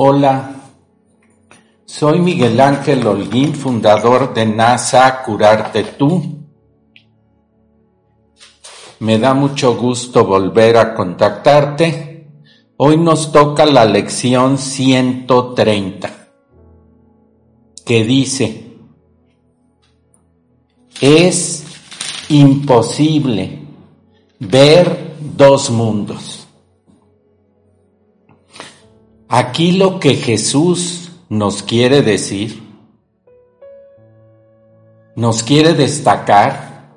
Hola, soy Miguel Ángel Holguín, fundador de NASA Curarte Tú. Me da mucho gusto volver a contactarte. Hoy nos toca la lección 130, que dice, es imposible ver dos mundos. Aquí lo que Jesús nos quiere decir, nos quiere destacar,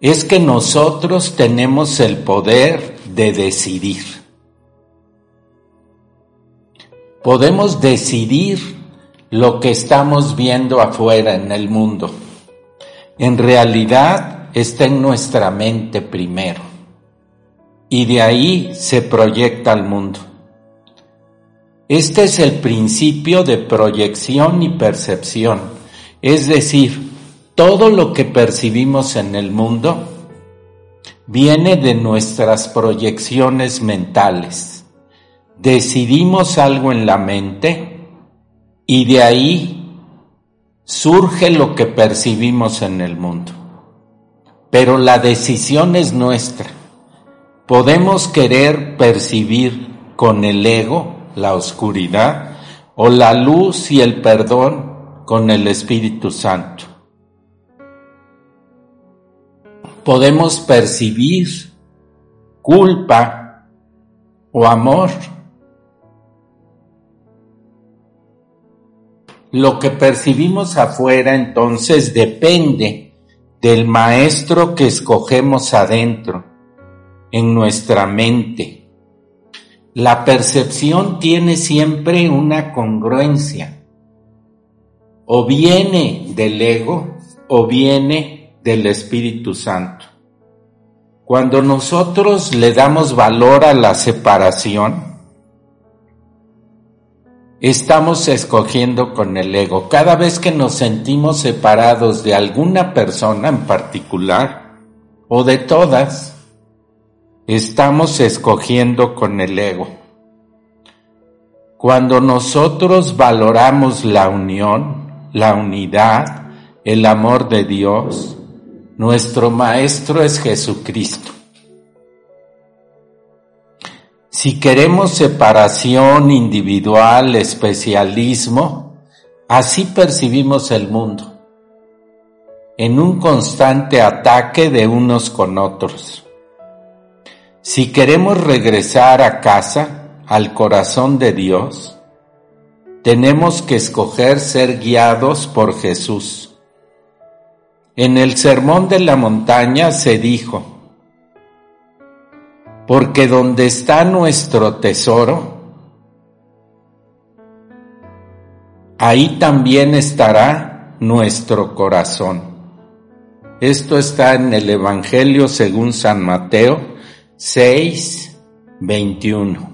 es que nosotros tenemos el poder de decidir. Podemos decidir lo que estamos viendo afuera en el mundo. En realidad está en nuestra mente primero. Y de ahí se proyecta al mundo. Este es el principio de proyección y percepción, es decir, todo lo que percibimos en el mundo viene de nuestras proyecciones mentales. Decidimos algo en la mente y de ahí surge lo que percibimos en el mundo. Pero la decisión es nuestra. Podemos querer percibir con el ego la oscuridad, o la luz y el perdón con el Espíritu Santo. Podemos percibir culpa o amor. Lo que percibimos afuera entonces depende del maestro que escogemos adentro, en nuestra mente la percepción tiene siempre una congruencia. O viene del ego o viene del Espíritu Santo. Cuando nosotros le damos valor a la separación, estamos escogiendo con el ego. Cada vez que nos sentimos separados de alguna persona en particular, o de todas, estamos escogiendo con el ego. Cuando nosotros valoramos la unión, la unidad, el amor de Dios, nuestro Maestro es Jesucristo. Si queremos separación individual, especialismo, así percibimos el mundo, en un constante ataque de unos con otros. Si queremos regresar a casa, al corazón de Dios, tenemos que escoger ser guiados por Jesús. En el Sermón de la Montaña se dijo, porque donde está nuestro tesoro, ahí también estará nuestro corazón. Esto está en el Evangelio según San Mateo, 6, 21.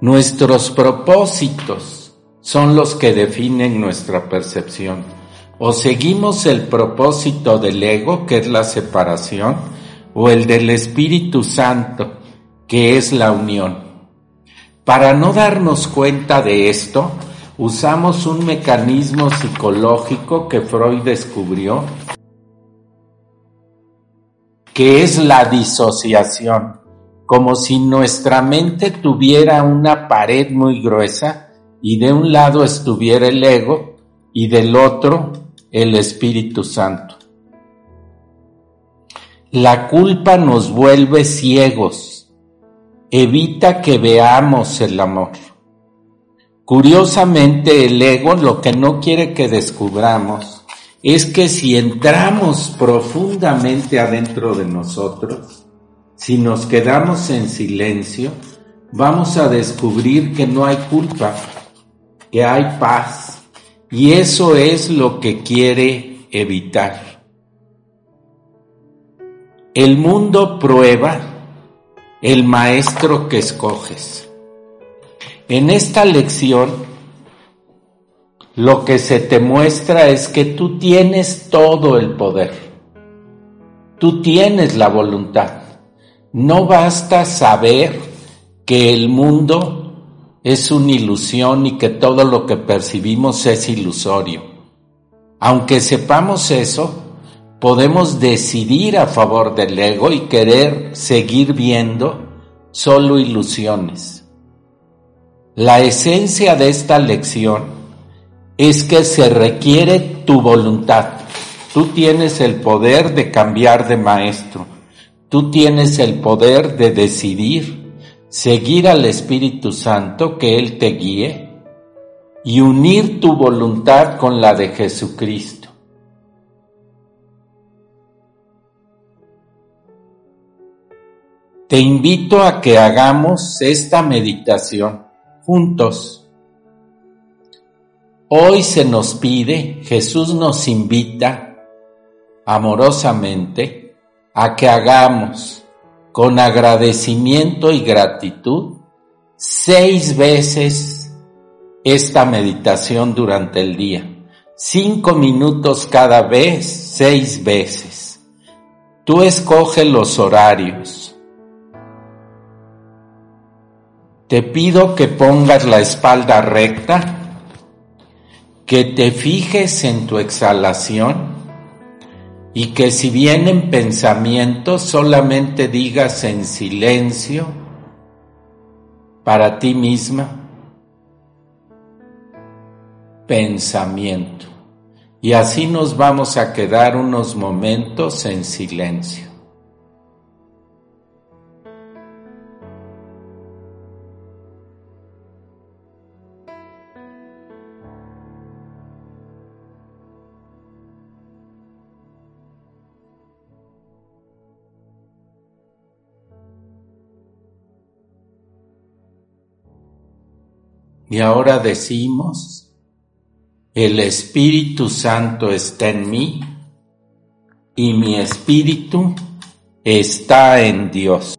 Nuestros propósitos son los que definen nuestra percepción. O seguimos el propósito del ego, que es la separación, o el del Espíritu Santo, que es la unión. Para no darnos cuenta de esto, usamos un mecanismo psicológico que Freud descubrió que es la disociación, como si nuestra mente tuviera una pared muy gruesa y de un lado estuviera el ego y del otro el Espíritu Santo. La culpa nos vuelve ciegos evita que veamos el amor. Curiosamente, el ego lo que no quiere que descubramos es que si entramos profundamente adentro de nosotros, si nos quedamos en silencio, vamos a descubrir que no hay culpa, que hay paz. Y eso es lo que quiere evitar. El mundo prueba el maestro que escoges. En esta lección, lo que se te muestra es que tú tienes todo el poder. Tú tienes la voluntad. No basta saber que el mundo es una ilusión y que todo lo que percibimos es ilusorio. Aunque sepamos eso, podemos decidir a favor del ego y querer seguir viendo solo ilusiones. La esencia de esta lección es que se requiere tu voluntad. Tú tienes el poder de cambiar de maestro. Tú tienes el poder de decidir seguir al Espíritu Santo, que Él te guíe, y unir tu voluntad con la de Jesucristo. Te invito a que hagamos esta meditación juntos. Hoy se nos pide, Jesús nos invita amorosamente a que hagamos con agradecimiento y gratitud seis veces esta meditación durante el día. Cinco minutos cada vez, seis veces. Tú escoge los horarios Te pido que pongas la espalda recta, que te fijes en tu exhalación y que si vienen pensamientos solamente digas en silencio para ti misma pensamiento. Y así nos vamos a quedar unos momentos en silencio. Y ahora decimos, el Espíritu Santo está en mí y mi espíritu está en Dios.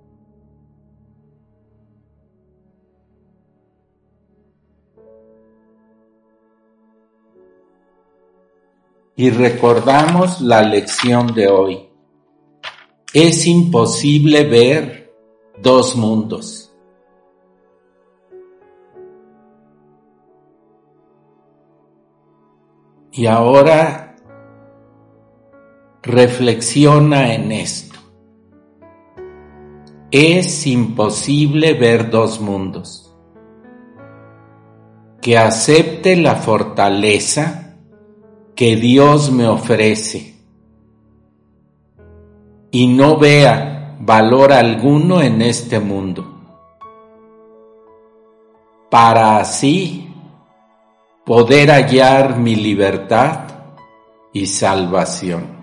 Y recordamos la lección de hoy. Es imposible ver dos mundos. Y ahora reflexiona en esto. Es imposible ver dos mundos. Que acepte la fortaleza que Dios me ofrece y no vea valor alguno en este mundo. Para así poder hallar mi libertad y salvación.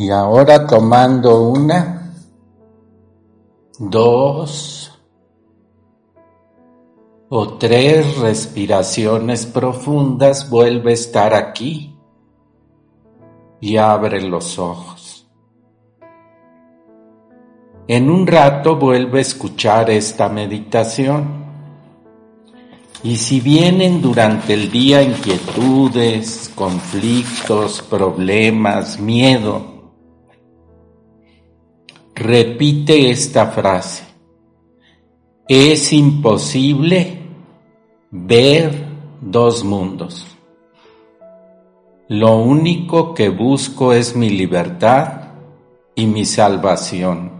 Y ahora tomando una, dos o tres respiraciones profundas, vuelve a estar aquí y abre los ojos. En un rato vuelve a escuchar esta meditación. Y si vienen durante el día inquietudes, conflictos, problemas, miedo, repite esta frase. Es imposible ver dos mundos. Lo único que busco es mi libertad y mi salvación.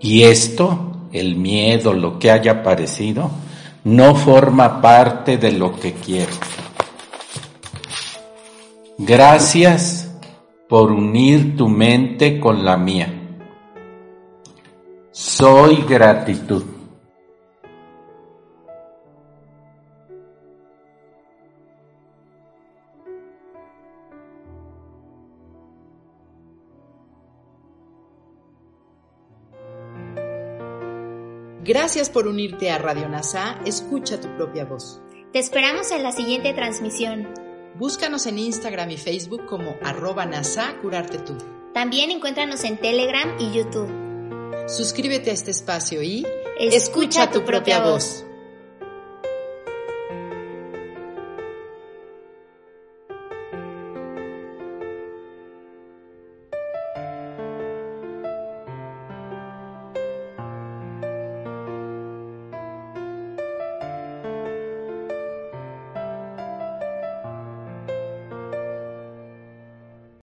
Y esto, el miedo, lo que haya parecido, no forma parte de lo que quiero. Gracias por unir tu mente con la mía. Soy gratitud. Gracias por unirte a Radio NASA. Escucha tu propia voz. Te esperamos en la siguiente transmisión. Búscanos en Instagram y Facebook como arroba NASA Curarte Tú. También encuéntranos en Telegram y YouTube. Suscríbete a este espacio y escucha, tu propia voz.